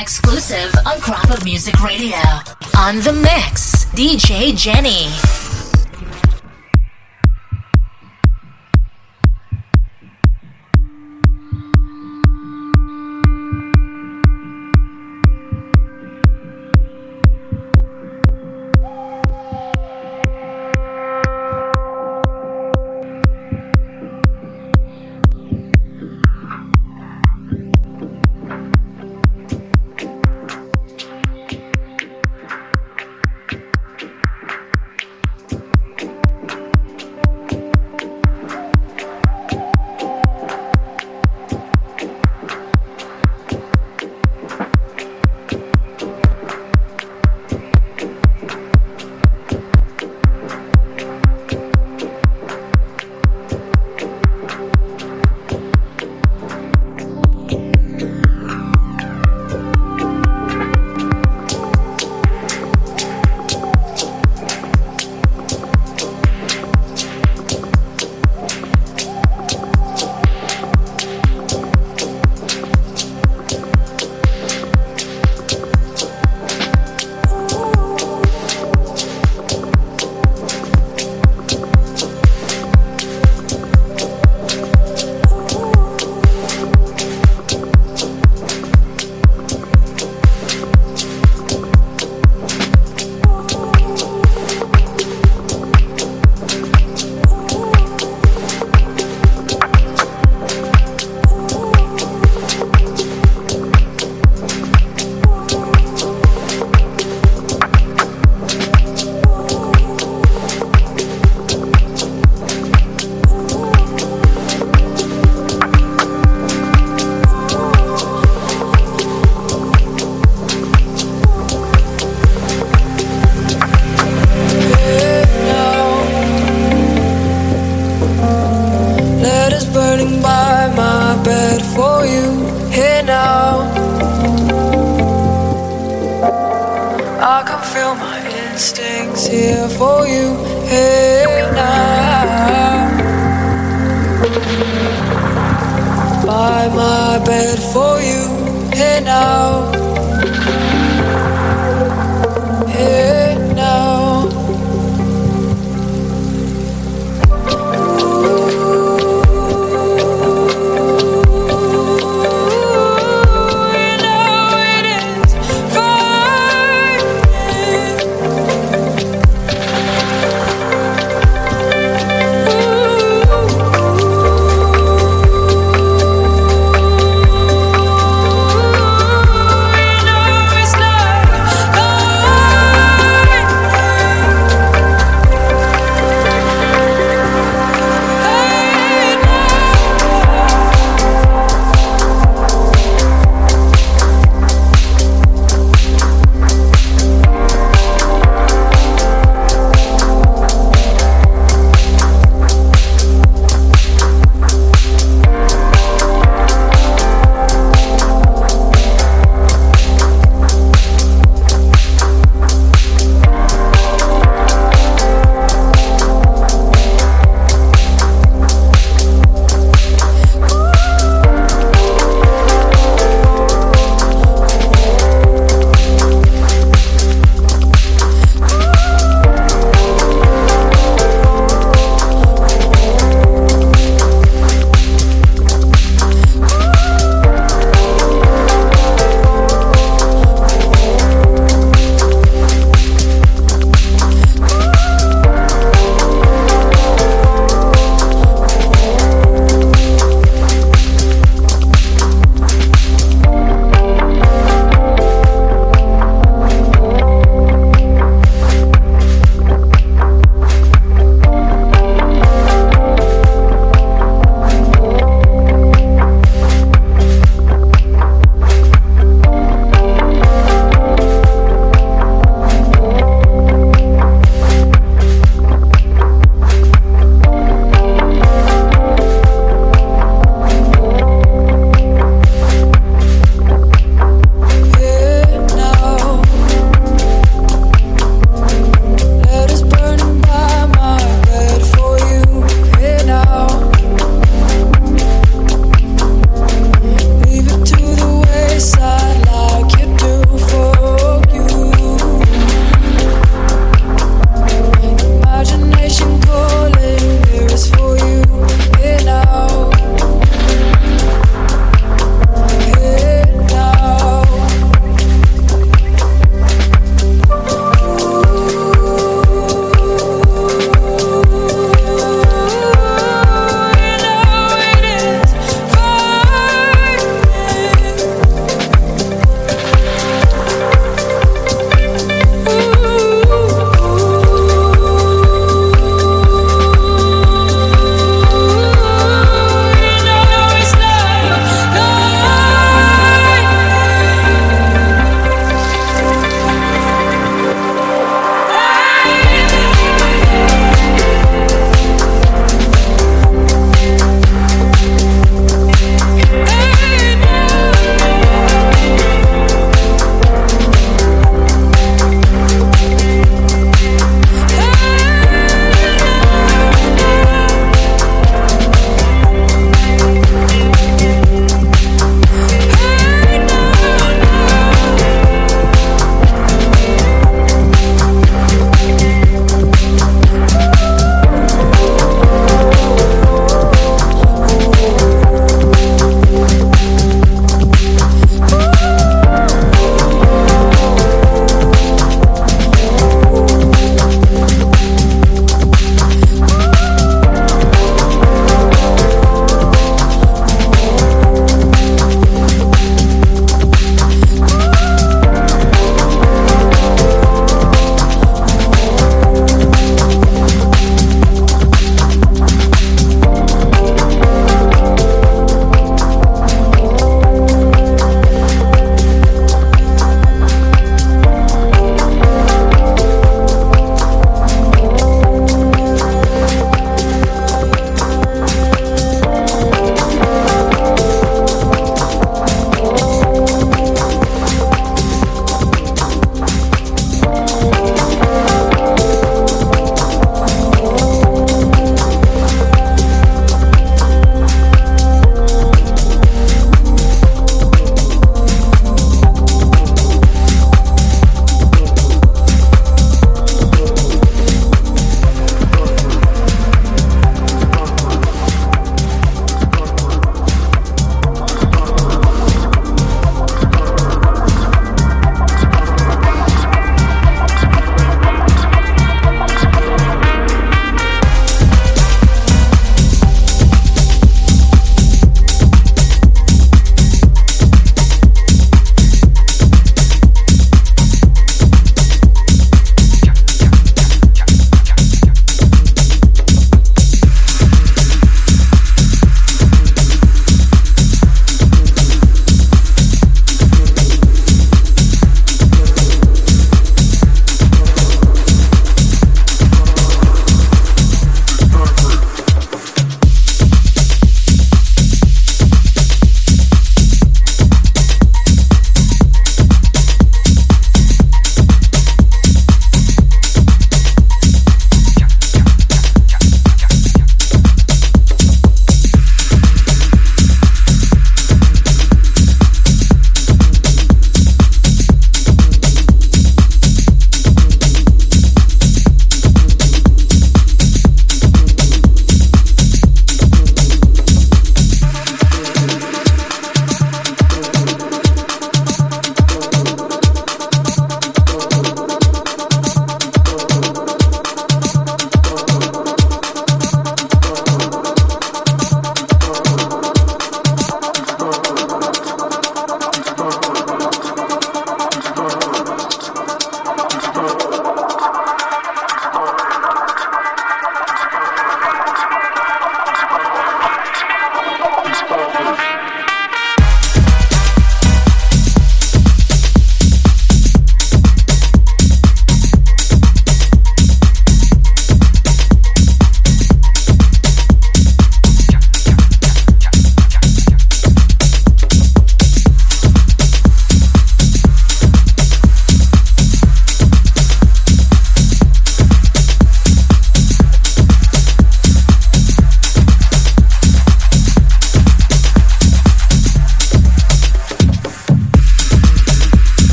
exclusive on Crop of Music Radio. On the mix, DJ Djenny.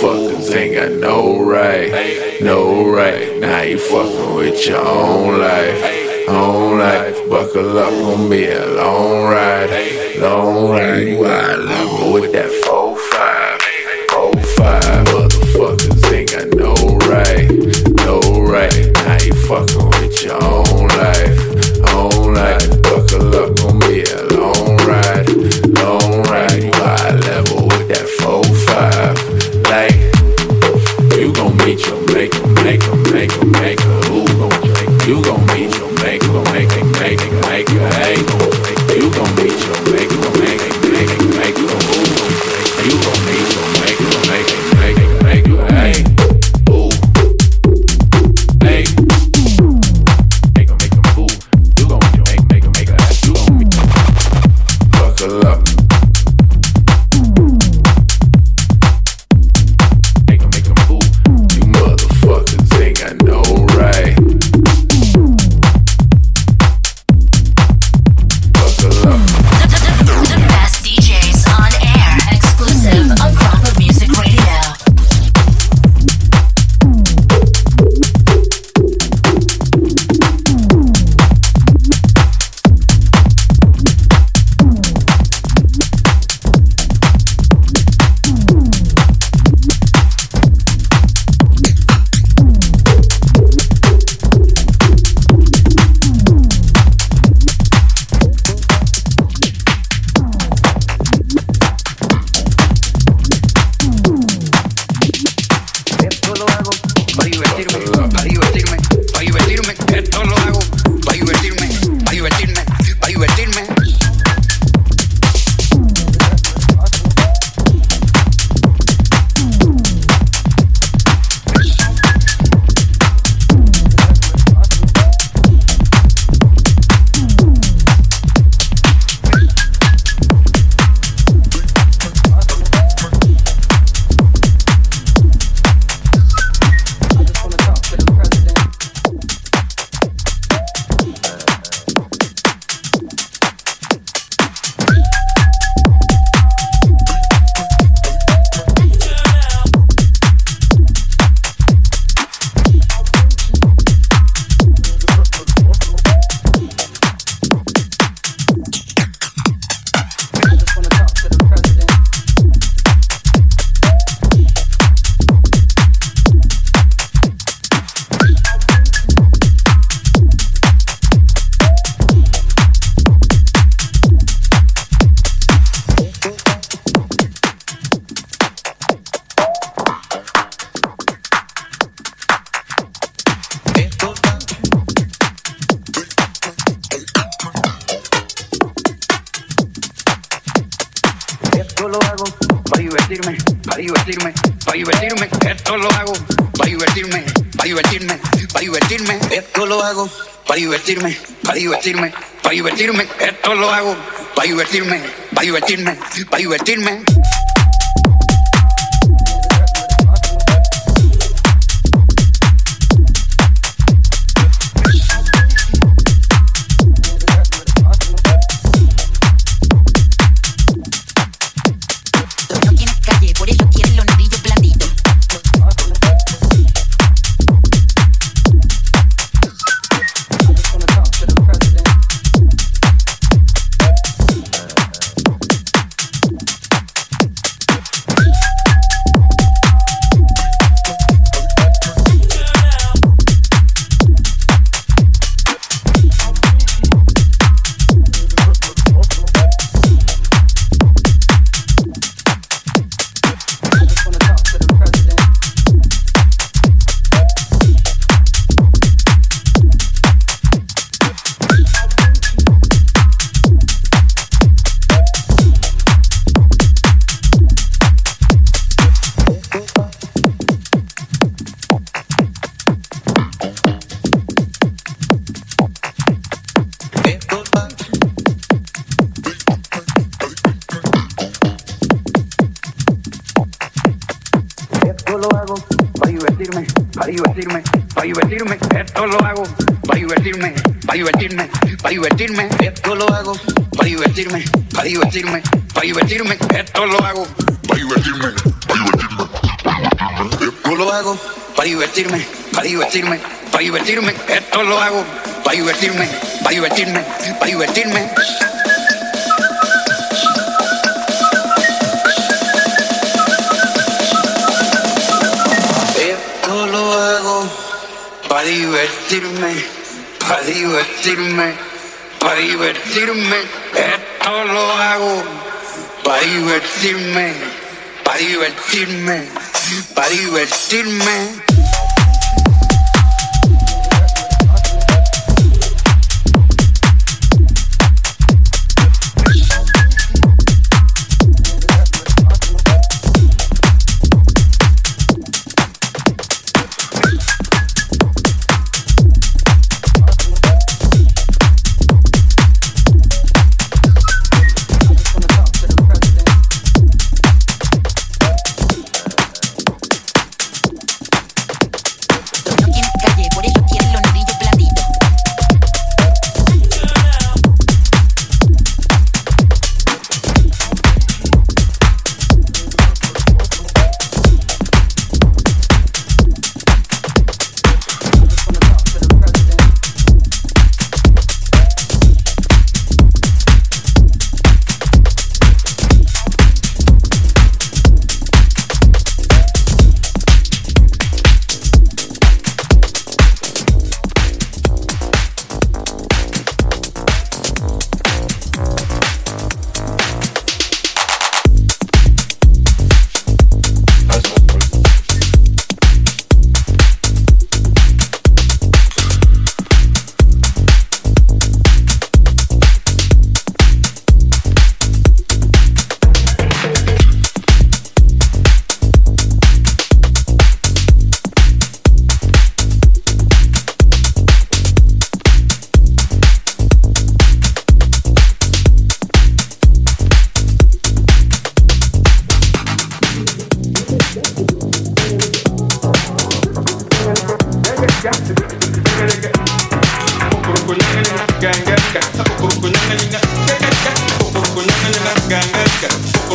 fucking think I know right, no right. Now you fucking with your own life, own life. Buckle up, gonna be a long ride, long ride. You out with that. divertirme, para divertirme, para divertirme. Esto lo hago para divertirme, para divertirme, para divertirme. Esto lo hago para divertirme, para divertirme, para divertirme. Esto lo hago para divertirme, para divertirme, para divertirme.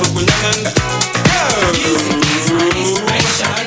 korkmayan. Yo. Kiss, kiss,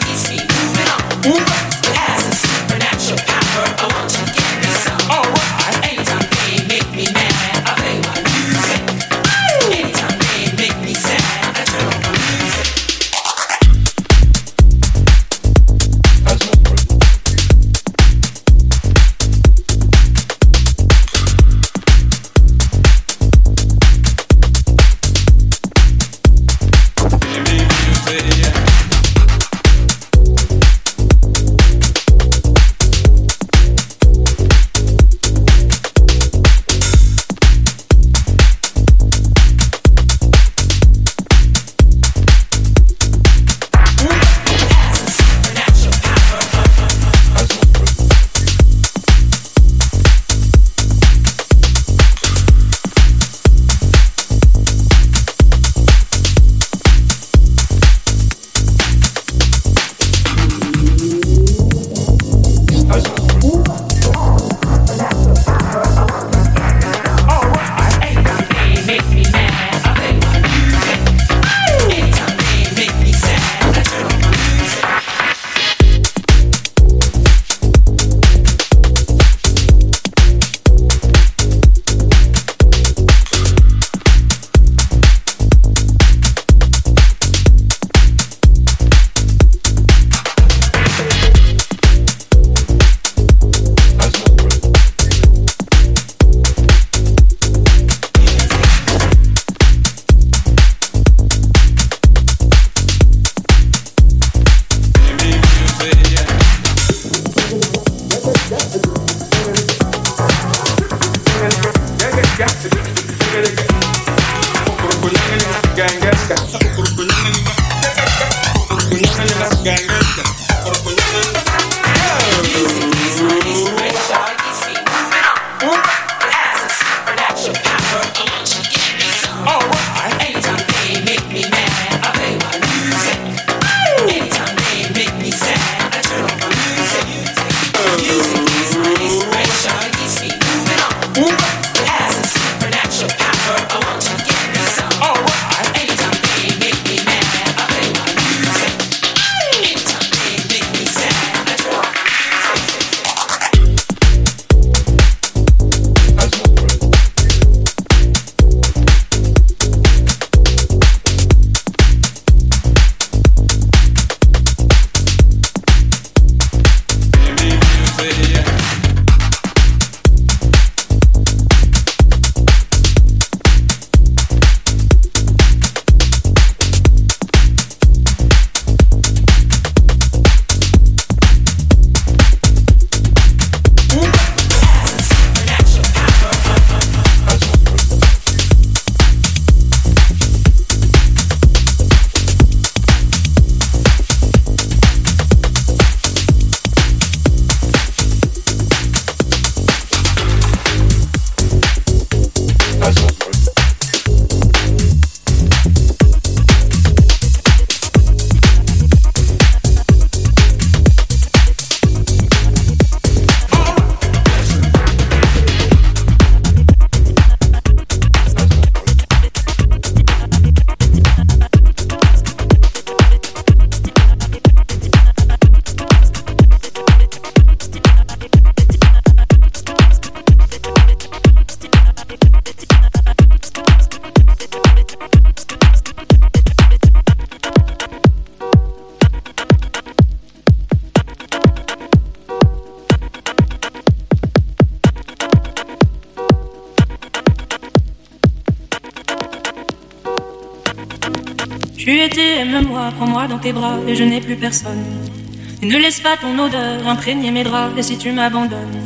dans tes bras et je n'ai plus personne. ne laisse pas ton odeur imprégner mes draps et si tu m'abandonnes,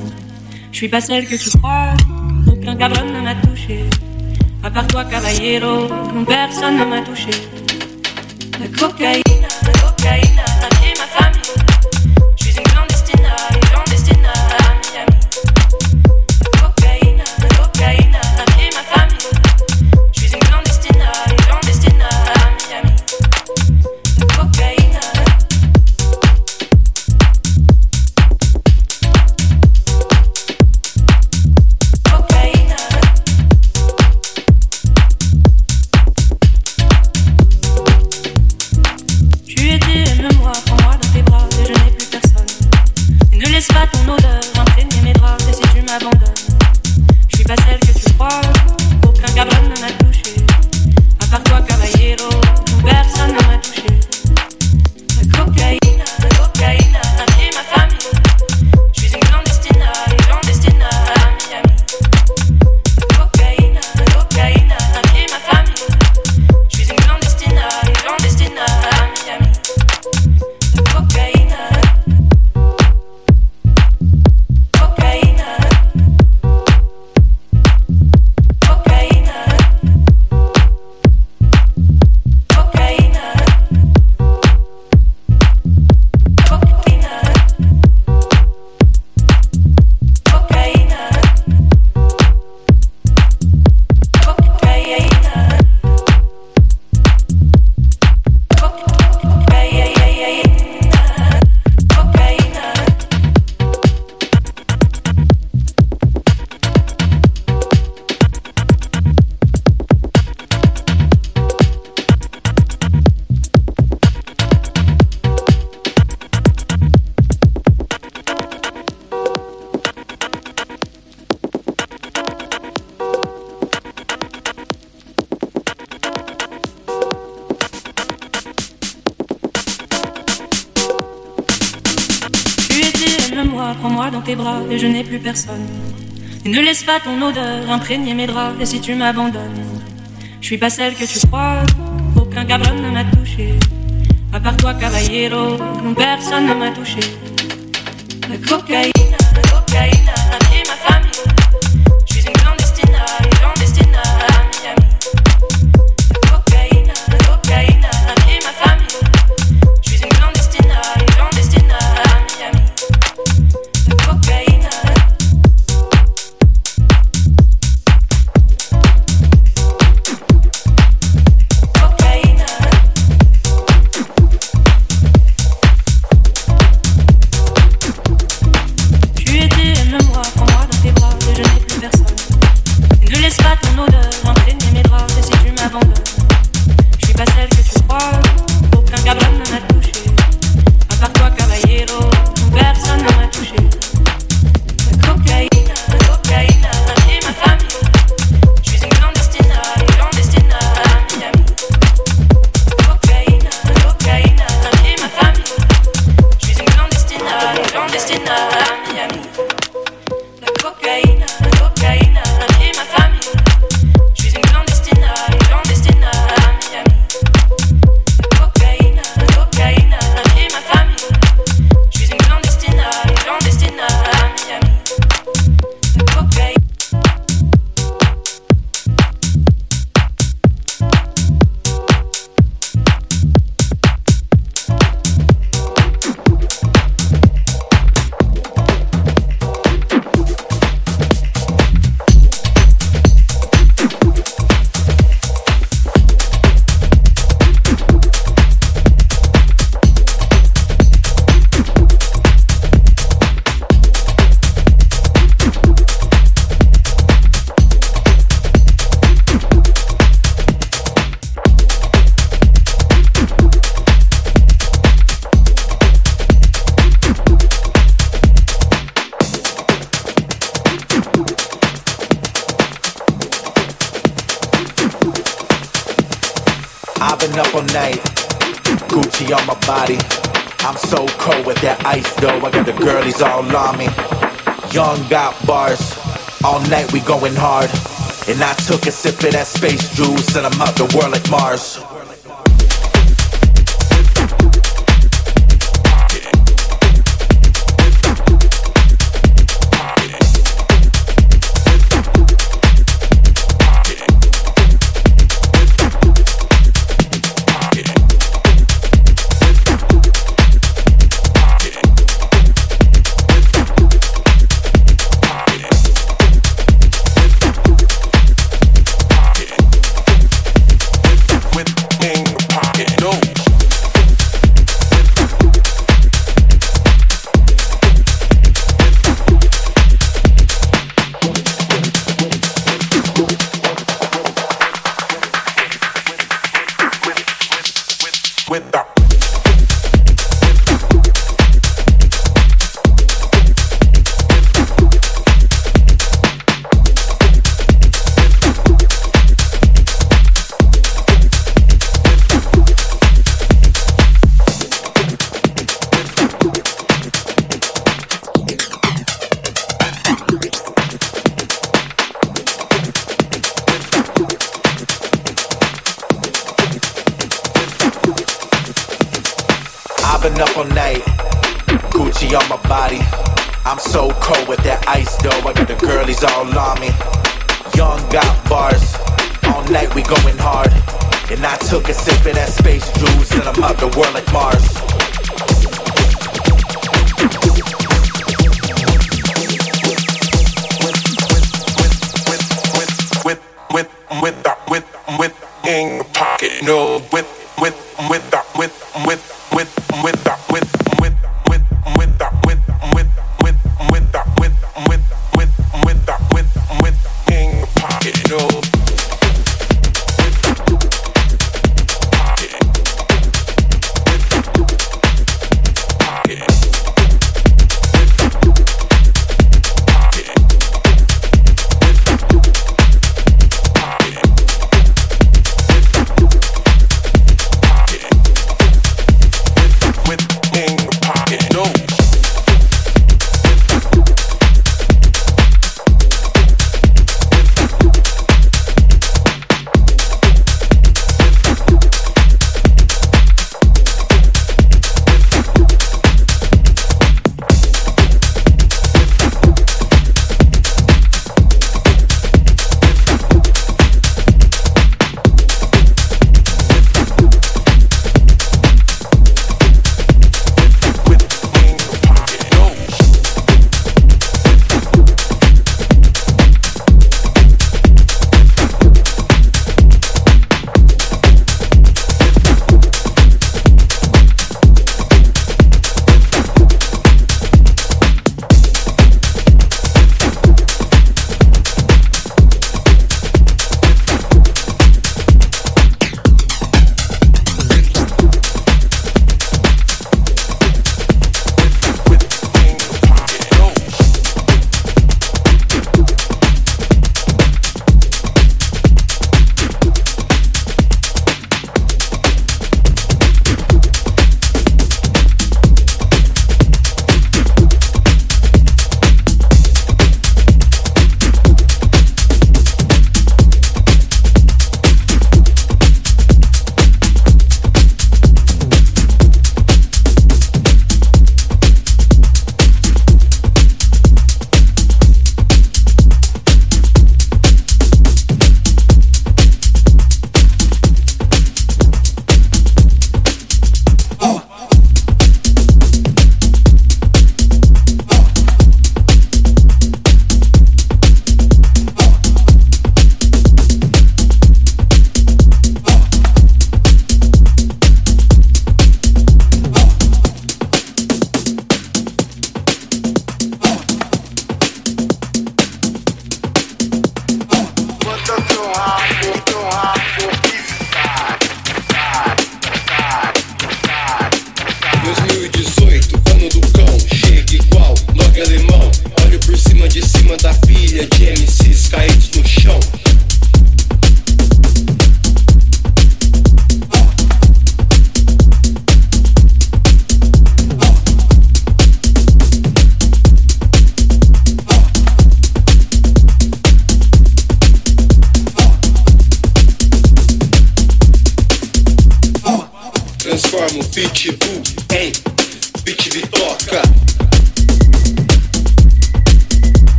je suis pas celle que tu crois. Aucun cabron ne m'a touché. À part toi, caballero, personne ne m'a touché. La cocaïne. personne. ne laisse pas ton odeur imprégner mes draps, et si tu m'abandonnes, je suis pas celle que tu crois, aucun cabron ne m'a touché. À part toi, caballero, non, personne ne m'a touché. La cocaïne.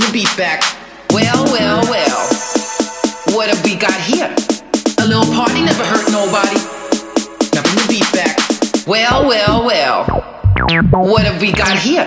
the beat back. Well, well, well. What have we got here? A little party never hurt nobody. Now bring the beat back. Well, well, well. What have we got here?